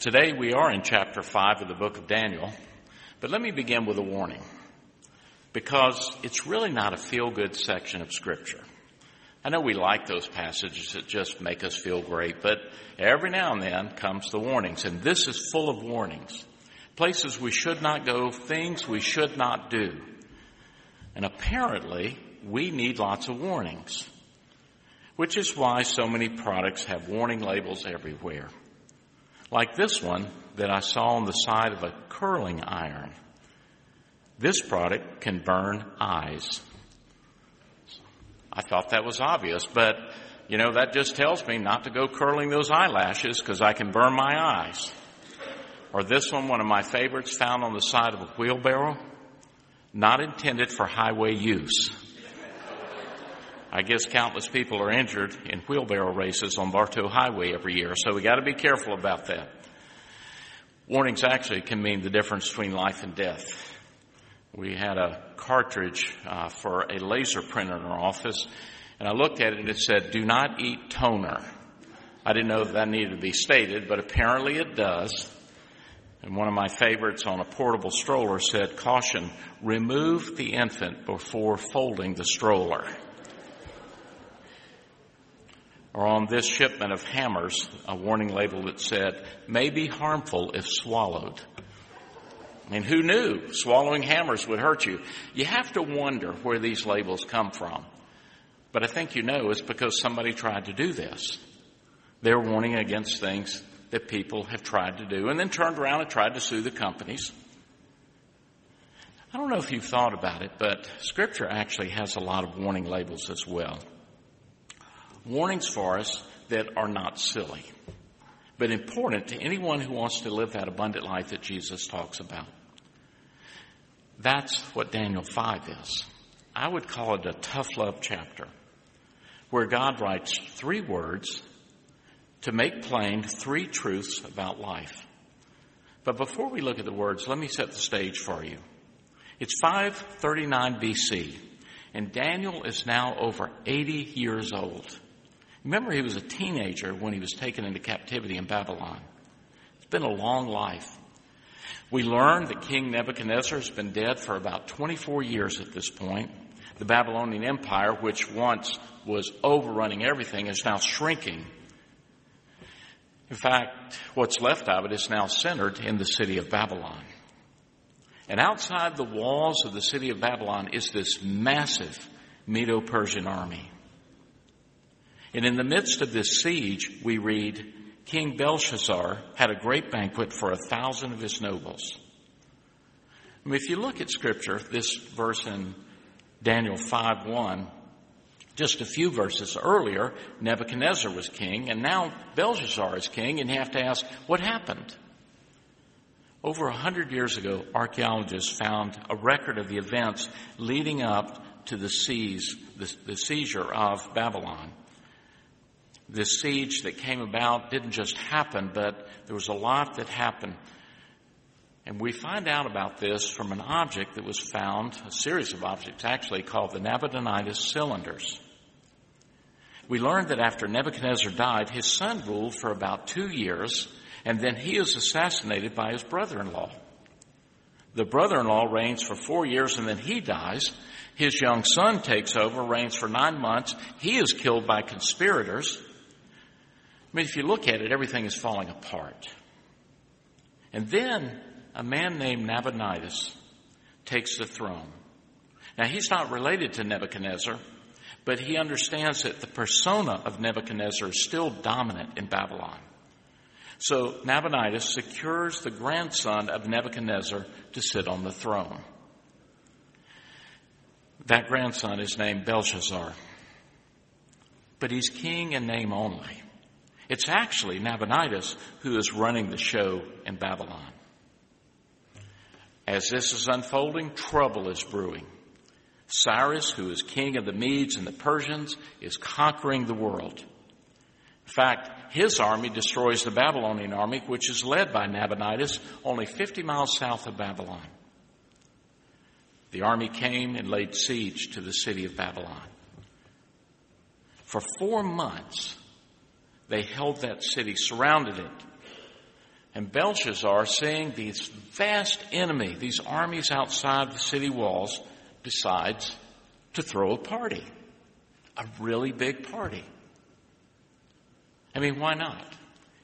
Today we are in chapter 5 of the book of Daniel, but let me begin with a warning because it's really not a feel good section of scripture. I know we like those passages that just make us feel great, but every now and then comes the warnings, and this is full of warnings. Places we should not go, things we should not do. And apparently, we need lots of warnings, which is why so many products have warning labels everywhere. Like this one that I saw on the side of a curling iron. This product can burn eyes. I thought that was obvious, but you know, that just tells me not to go curling those eyelashes because I can burn my eyes. Or this one, one of my favorites found on the side of a wheelbarrow, not intended for highway use. I guess countless people are injured in wheelbarrow races on Bartow Highway every year, so we got to be careful about that. Warnings actually can mean the difference between life and death. We had a cartridge uh, for a laser printer in our office, and I looked at it and it said, "Do not eat toner." I didn't know that, that needed to be stated, but apparently it does. And one of my favorites on a portable stroller said, "Caution: Remove the infant before folding the stroller." Or on this shipment of hammers, a warning label that said, may be harmful if swallowed. I mean, who knew swallowing hammers would hurt you? You have to wonder where these labels come from. But I think you know it's because somebody tried to do this. They're warning against things that people have tried to do and then turned around and tried to sue the companies. I don't know if you've thought about it, but scripture actually has a lot of warning labels as well warnings for us that are not silly, but important to anyone who wants to live that abundant life that Jesus talks about. That's what Daniel 5 is. I would call it a tough love chapter where God writes three words to make plain three truths about life. But before we look at the words, let me set the stage for you. It's 539 BC, and Daniel is now over 80 years old. Remember, he was a teenager when he was taken into captivity in Babylon. It's been a long life. We learn that King Nebuchadnezzar has been dead for about 24 years at this point. The Babylonian Empire, which once was overrunning everything, is now shrinking. In fact, what's left of it is now centered in the city of Babylon. And outside the walls of the city of Babylon is this massive Medo Persian army. And in the midst of this siege, we read, King Belshazzar had a great banquet for a thousand of his nobles. I mean, if you look at scripture, this verse in Daniel 5 1, just a few verses earlier, Nebuchadnezzar was king, and now Belshazzar is king, and you have to ask, what happened? Over a hundred years ago, archaeologists found a record of the events leading up to the siege, the, the seizure of Babylon this siege that came about didn't just happen, but there was a lot that happened. And we find out about this from an object that was found, a series of objects actually, called the Nabonidus cylinders. We learned that after Nebuchadnezzar died, his son ruled for about two years, and then he is assassinated by his brother-in-law. The brother-in-law reigns for four years and then he dies. His young son takes over, reigns for nine months. He is killed by conspirators. I mean, if you look at it, everything is falling apart. And then a man named Nabonidus takes the throne. Now, he's not related to Nebuchadnezzar, but he understands that the persona of Nebuchadnezzar is still dominant in Babylon. So Nabonidus secures the grandson of Nebuchadnezzar to sit on the throne. That grandson is named Belshazzar. But he's king in name only. It's actually Nabonidus who is running the show in Babylon. As this is unfolding, trouble is brewing. Cyrus, who is king of the Medes and the Persians, is conquering the world. In fact, his army destroys the Babylonian army, which is led by Nabonidus only 50 miles south of Babylon. The army came and laid siege to the city of Babylon. For four months, they held that city, surrounded it. And Belshazzar, seeing these vast enemy, these armies outside the city walls, decides to throw a party. A really big party. I mean, why not?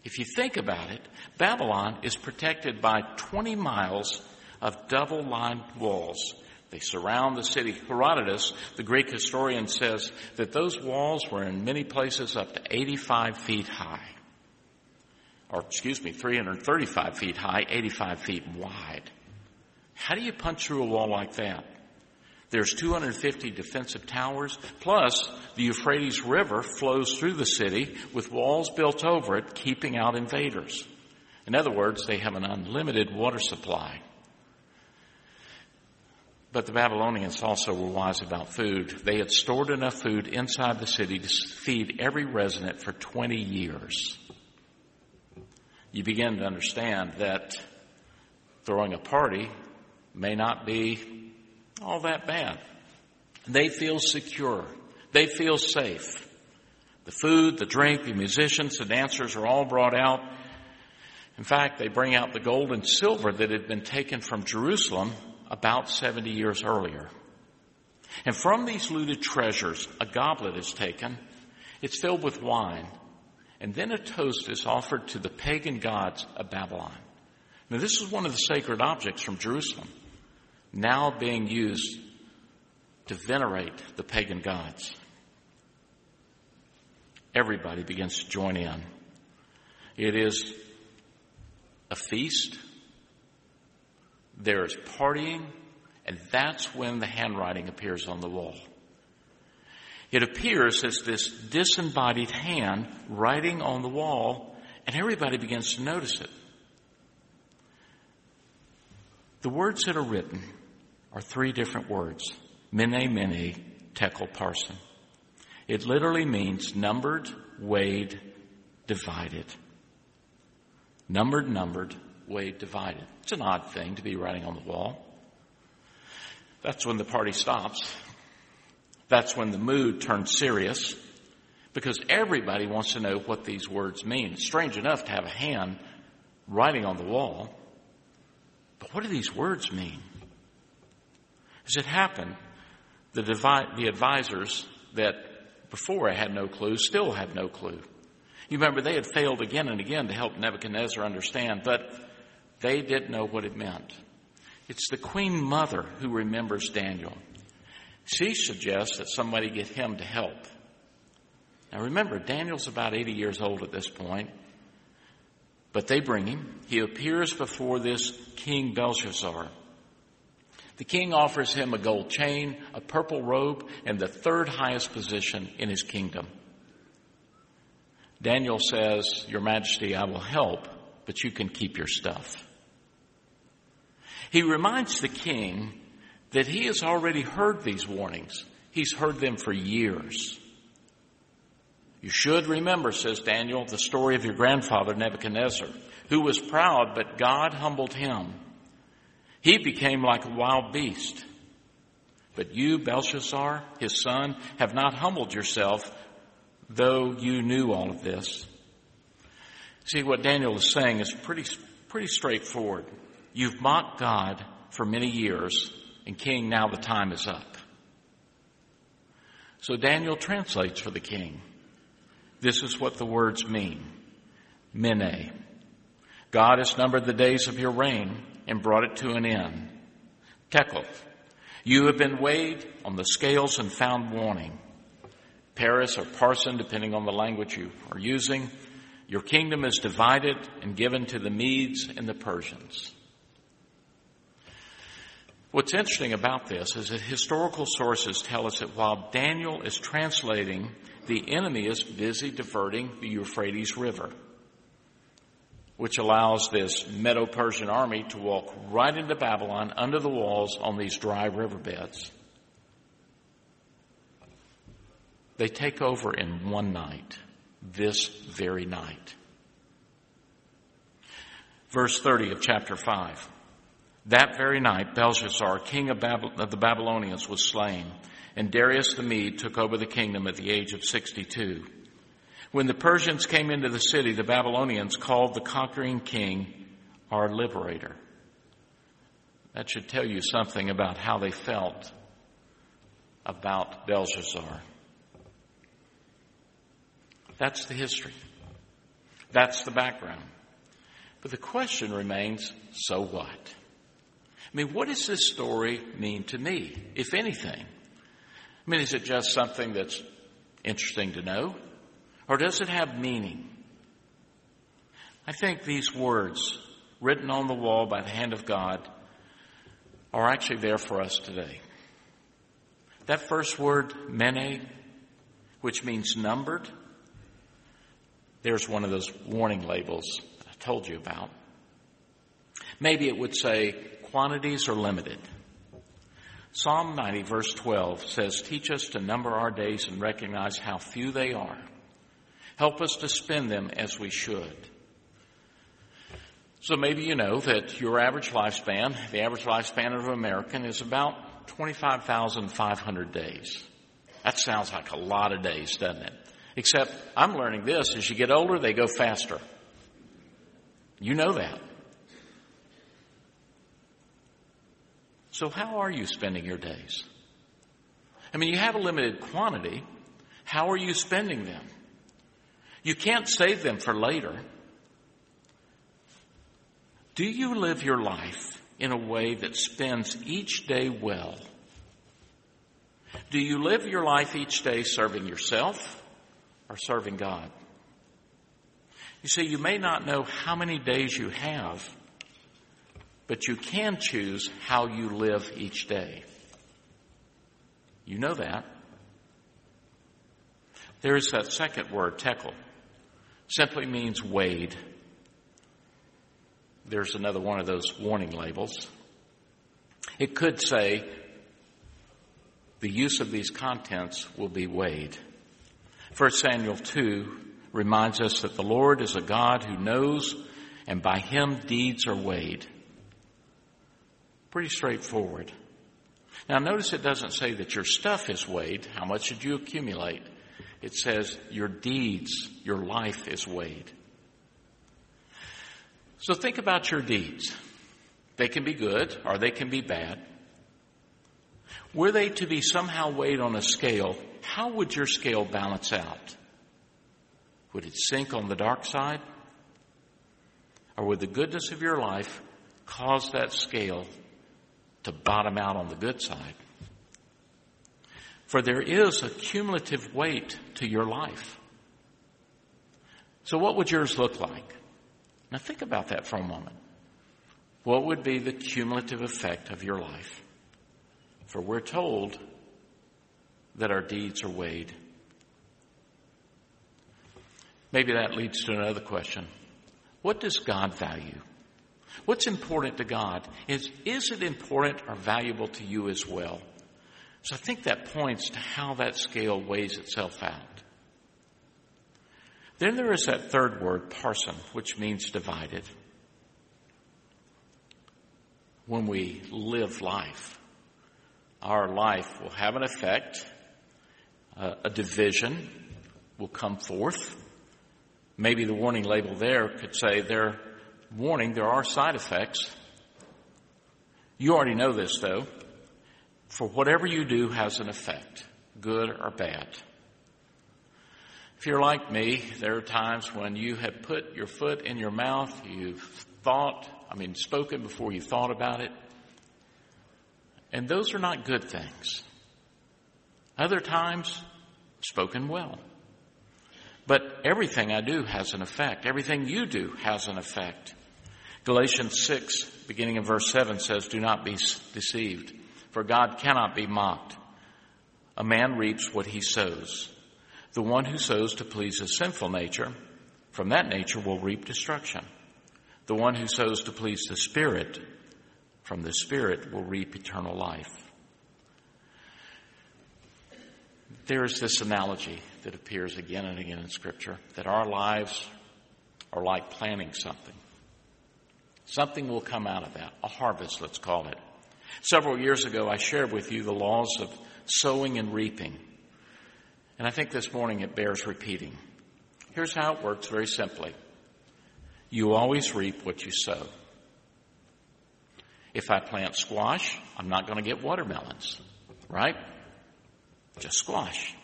If you think about it, Babylon is protected by 20 miles of double lined walls. They surround the city. Herodotus, the Greek historian, says that those walls were in many places up to 85 feet high or excuse me, 335 feet high, 85 feet wide. How do you punch through a wall like that? There's 250 defensive towers, plus the Euphrates River flows through the city with walls built over it, keeping out invaders. In other words, they have an unlimited water supply. But the Babylonians also were wise about food. They had stored enough food inside the city to feed every resident for 20 years you begin to understand that throwing a party may not be all that bad. They feel secure. They feel safe. The food, the drink, the musicians, the dancers are all brought out. In fact, they bring out the gold and silver that had been taken from Jerusalem about 70 years earlier. And from these looted treasures, a goblet is taken. It's filled with wine and then a toast is offered to the pagan gods of Babylon. Now, this is one of the sacred objects from Jerusalem, now being used to venerate the pagan gods. Everybody begins to join in. It is a feast, there is partying, and that's when the handwriting appears on the wall. It appears as this disembodied hand writing on the wall, and everybody begins to notice it. The words that are written are three different words Mene, Mene, Tekel, parsin. It literally means numbered, weighed, divided. Numbered, numbered, weighed, divided. It's an odd thing to be writing on the wall. That's when the party stops that's when the mood turns serious because everybody wants to know what these words mean. It's strange enough to have a hand writing on the wall, but what do these words mean? As it happened, the, the advisors that before I had no clue still had no clue. You remember they had failed again and again to help Nebuchadnezzar understand, but they didn't know what it meant. It's the queen mother who remembers Daniel. She suggests that somebody get him to help. Now remember, Daniel's about 80 years old at this point, but they bring him. He appears before this King Belshazzar. The king offers him a gold chain, a purple robe, and the third highest position in his kingdom. Daniel says, Your Majesty, I will help, but you can keep your stuff. He reminds the king that he has already heard these warnings. He's heard them for years. You should remember, says Daniel, the story of your grandfather Nebuchadnezzar, who was proud, but God humbled him. He became like a wild beast. But you, Belshazzar, his son, have not humbled yourself, though you knew all of this. See, what Daniel is saying is pretty, pretty straightforward. You've mocked God for many years, and king, now the time is up. So Daniel translates for the king. This is what the words mean. Mene. God has numbered the days of your reign and brought it to an end. Tekel. You have been weighed on the scales and found wanting. Peres or Parsin, depending on the language you are using. Your kingdom is divided and given to the Medes and the Persians. What's interesting about this is that historical sources tell us that while Daniel is translating, the enemy is busy diverting the Euphrates River, which allows this Medo Persian army to walk right into Babylon under the walls on these dry riverbeds. They take over in one night, this very night. Verse 30 of chapter 5. That very night, Belshazzar, king of, of, the Babylonians, was slain, and Darius the Mede took over the kingdom at the age of 62. When the Persians came into the city, the Babylonians called the conquering king our liberator. That should tell you something about how they felt about Belshazzar. That's the history. That's the background. But the question remains so what? I mean, what does this story mean to me, if anything? I mean, is it just something that's interesting to know? Or does it have meaning? I think these words, written on the wall by the hand of God, are actually there for us today. That first word, mene, which means numbered, there's one of those warning labels I told you about. Maybe it would say quantities are limited. Psalm 90 verse 12 says, teach us to number our days and recognize how few they are. Help us to spend them as we should. So maybe you know that your average lifespan, the average lifespan of an American is about 25,500 days. That sounds like a lot of days, doesn't it? Except I'm learning this as you get older, they go faster. You know that. So how are you spending your days? I mean, you have a limited quantity. How are you spending them? You can't save them for later. Do you live your life in a way that spends each day well? Do you live your life each day serving yourself or serving God? You see, you may not know how many days you have, but you can choose how you live each day. You know that. There's that second word, tekel. Simply means weighed. There's another one of those warning labels. It could say the use of these contents will be weighed. 1 Samuel 2 reminds us that the Lord is a God who knows and by him deeds are weighed. Pretty straightforward. Now notice it doesn't say that your stuff is weighed. How much did you accumulate? It says your deeds, your life is weighed. So think about your deeds. They can be good or they can be bad. Were they to be somehow weighed on a scale, how would your scale balance out? Would it sink on the dark side? Or would the goodness of your life cause that scale to bottom out on the good side? For there is a cumulative weight to your life. So what would yours look like? Now think about that for a moment. What would be the cumulative effect of your life? For we're told that our deeds are weighed. Maybe that leads to another question. What does God value? What's important to God? Is, is it important or valuable to you as well? So I think that points to how that scale weighs itself out. Then there is that third word, parsin, which means divided. When we live life, our life will have an effect, uh, a division will come forth. Maybe the warning label there could say there, warning, there are side effects. You already know this though. For whatever you do has an effect, good or bad. If you're like me, there are times when you have put your foot in your mouth, you've thought, I mean, spoken before you thought about it. And those are not good things. Other times, spoken well. But everything I do has an effect. Everything you do has an effect. Galatians 6, beginning in verse 7 says, Do not be deceived, for God cannot be mocked. A man reaps what he sows. The one who sows to please his sinful nature, from that nature will reap destruction. The one who sows to please the Spirit, from the Spirit will reap eternal life. There is this analogy that appears again and again in Scripture that our lives are like planting something. Something will come out of that, a harvest, let's call it. Several years ago, I shared with you the laws of sowing and reaping. And I think this morning it bears repeating. Here's how it works very simply. You always reap what you sow. If I plant squash, I'm not going to get watermelons, right? Just squash.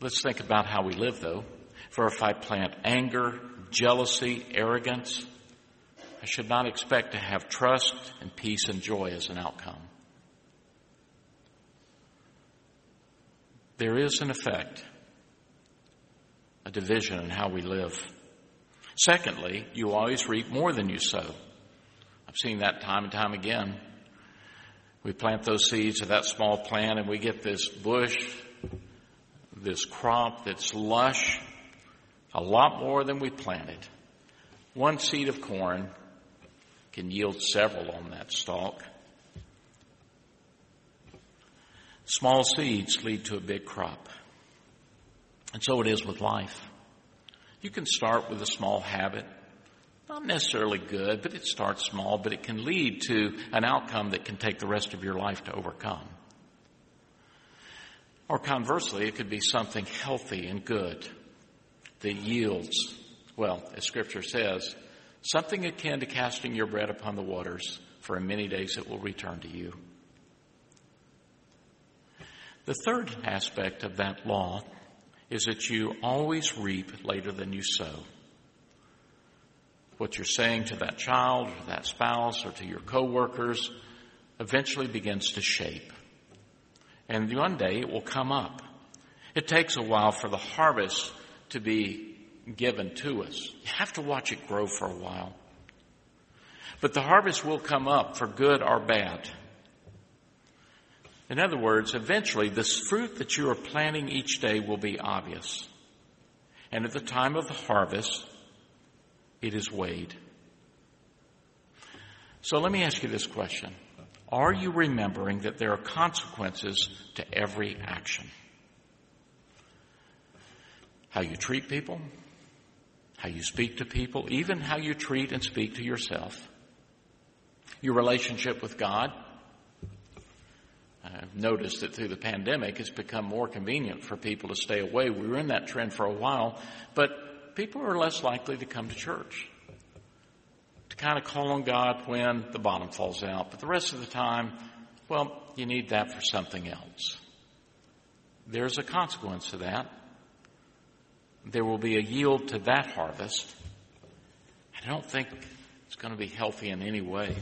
Let's think about how we live though. For if I plant anger, jealousy, arrogance, I should not expect to have trust and peace and joy as an outcome. There is an effect, a division in how we live. Secondly, you always reap more than you sow. I've seen that time and time again. We plant those seeds of that small plant and we get this bush, this crop that's lush, a lot more than we planted. One seed of corn can yield several on that stalk. Small seeds lead to a big crop. And so it is with life. You can start with a small habit. Not necessarily good, but it starts small, but it can lead to an outcome that can take the rest of your life to overcome. Or conversely, it could be something healthy and good that yields, well, as scripture says, something akin to casting your bread upon the waters, for in many days it will return to you. The third aspect of that law is that you always reap later than you sow. What you're saying to that child or that spouse or to your coworkers eventually begins to shape. And one day it will come up. It takes a while for the harvest to be given to us. You have to watch it grow for a while. But the harvest will come up for good or bad. In other words, eventually this fruit that you are planting each day will be obvious. And at the time of the harvest, it is weighed. So let me ask you this question. Are you remembering that there are consequences to every action? How you treat people, how you speak to people, even how you treat and speak to yourself, your relationship with God, I've noticed that through the pandemic, it's become more convenient for people to stay away. We were in that trend for a while, but people are less likely to come to church. To kind of call on God when the bottom falls out. But the rest of the time, well, you need that for something else. There's a consequence to that. There will be a yield to that harvest. I don't think it's going to be healthy in any way.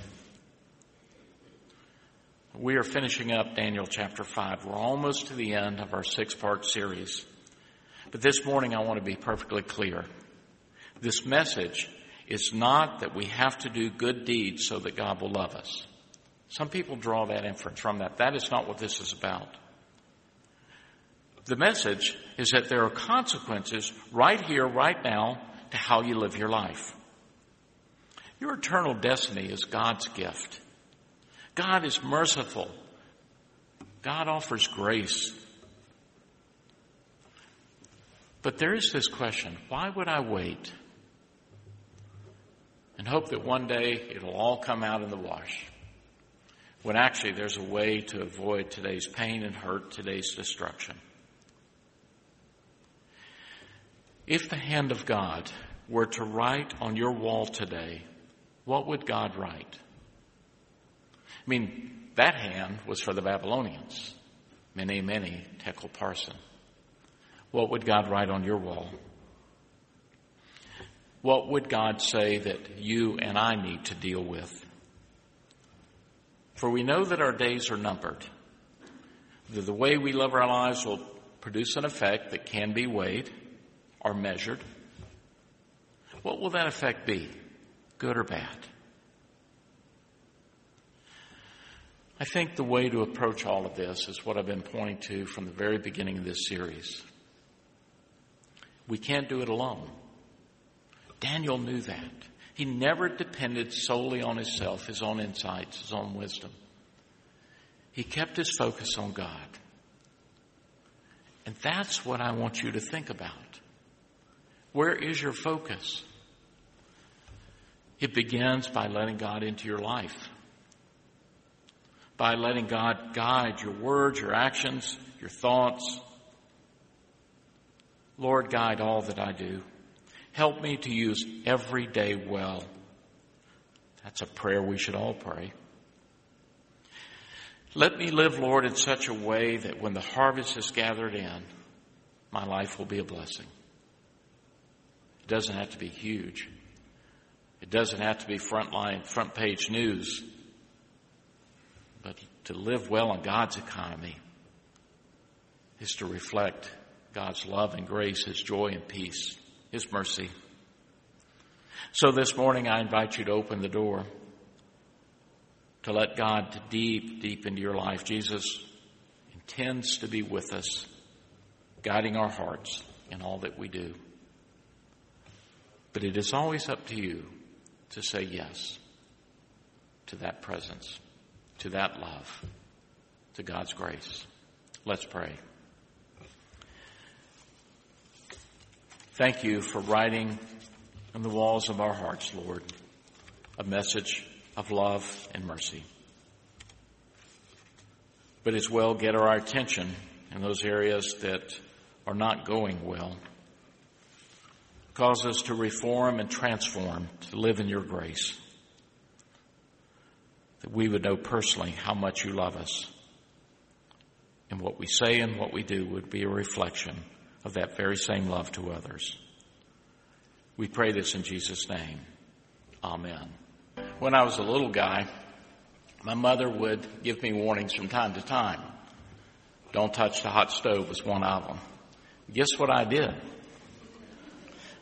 We are finishing up Daniel chapter 5. We're almost to the end of our six part series. But this morning I want to be perfectly clear. This message is not that we have to do good deeds so that God will love us. Some people draw that inference from that. That is not what this is about. The message is that there are consequences right here, right now, to how you live your life. Your eternal destiny is God's gift. God is merciful. God offers grace. But there is this question why would I wait and hope that one day it'll all come out in the wash? When actually there's a way to avoid today's pain and hurt, today's destruction. If the hand of God were to write on your wall today, what would God write? I mean, that hand was for the Babylonians. Mene, mene tekel parsin. What would God write on your wall? What would God say that you and I need to deal with? For we know that our days are numbered. That the way we live our lives will produce an effect that can be weighed or measured. What will that effect be? Good or bad? I think the way to approach all of this is what I've been pointing to from the very beginning of this series. We can't do it alone. Daniel knew that. He never depended solely on himself, his own insights, his own wisdom. He kept his focus on God. And that's what I want you to think about. Where is your focus? It begins by letting God into your life by letting God guide your words, your actions, your thoughts. Lord, guide all that I do. Help me to use every day well. That's a prayer we should all pray. Let me live, Lord, in such a way that when the harvest is gathered in, my life will be a blessing. It doesn't have to be huge. It doesn't have to be frontline, front page news. But to live well in God's economy is to reflect God's love and grace, His joy and peace, His mercy. So this morning I invite you to open the door to let God deep, deep into your life. Jesus intends to be with us, guiding our hearts in all that we do. But it is always up to you to say yes to that presence, to that love, to God's grace. Let's pray. Thank you for writing on the walls of our hearts, Lord, a message of love and mercy. But as well, get our attention in those areas that are not going well. Cause us to reform and transform, to live in your grace. That we would know personally how much you love us. And what we say and what we do would be a reflection of that very same love to others. We pray this in Jesus' name. Amen. When I was a little guy, my mother would give me warnings from time to time. Don't touch the hot stove was one of them. Guess what I did?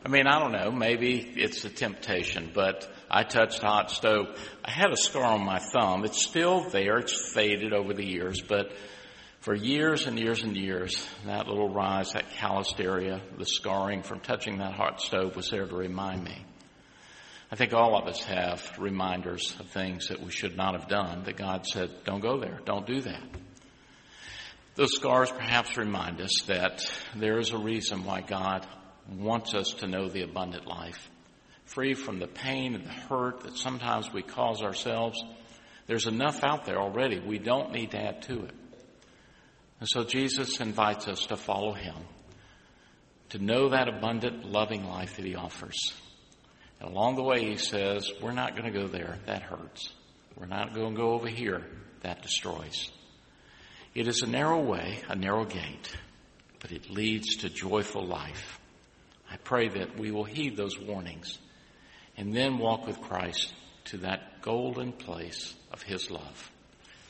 I mean, I don't know, maybe it's a temptation, but I touched a hot stove. I had a scar on my thumb. It's still there. It's faded over the years, but for years and years and years, that little rise, that calloused area, the scarring from touching that hot stove was there to remind me. I think all of us have reminders of things that we should not have done that God said, don't go there, don't do that. Those scars perhaps remind us that there is a reason why God wants us to know the abundant life. Free from the pain and the hurt that sometimes we cause ourselves. There's enough out there already. We don't need to add to it. And so Jesus invites us to follow him, to know that abundant, loving life that he offers. And along the way, he says, We're not going to go there. That hurts. We're not going to go over here. That destroys. It is a narrow way, a narrow gate, but it leads to joyful life. I pray that we will heed those warnings and then walk with Christ to that golden place of His love.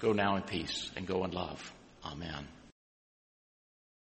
Go now in peace and go in love. Amen.